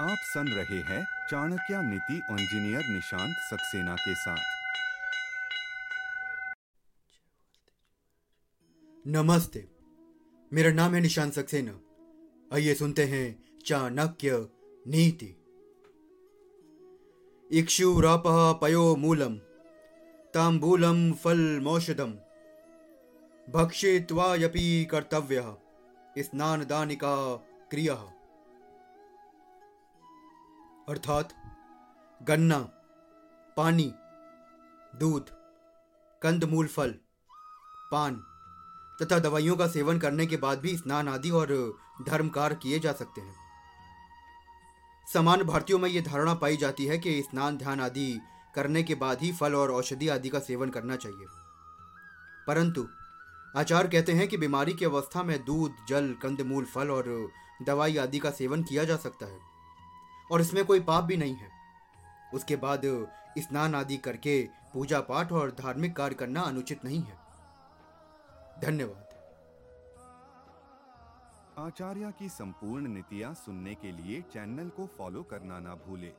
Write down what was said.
आप सुन रहे हैं चाणक्य नीति इंजीनियर निशांत सक्सेना के साथ। नमस्ते। मेरा नाम है निशांत सक्सेना। आइए सुनते हैं चाणक्य नीति। इक्षुरापः पयो मूलम तांबूलम फल मौषधम भक्षित्वायपि कर्तव्यः, स्नानदानिका क्रिया। अर्थात गन्ना, पानी, दूध कंदमूल फल, पान तथा दवाइयों का सेवन करने के बाद भी स्नान आदि और धर्म कार्य किए जा सकते हैं। समान भारतीयों में यह धारणा पाई जाती है कि स्नान, ध्यान आदि करने के बाद ही फल और औषधि आदि का सेवन करना चाहिए। परंतु आचार्य कहते हैं कि बीमारी की अवस्था में दूध, जल कंदमूल फल और दवाई आदि का सेवन किया जा सकता है। और इसमें कोई पाप भी नहीं है। उसके बाद स्नान आदि करके पूजा पाठ और धार्मिक कार्य करना अनुचित नहीं है। धन्यवाद। आचार्य की संपूर्ण नीतियाँ सुनने के लिए चैनल को फॉलो करना ना भूले।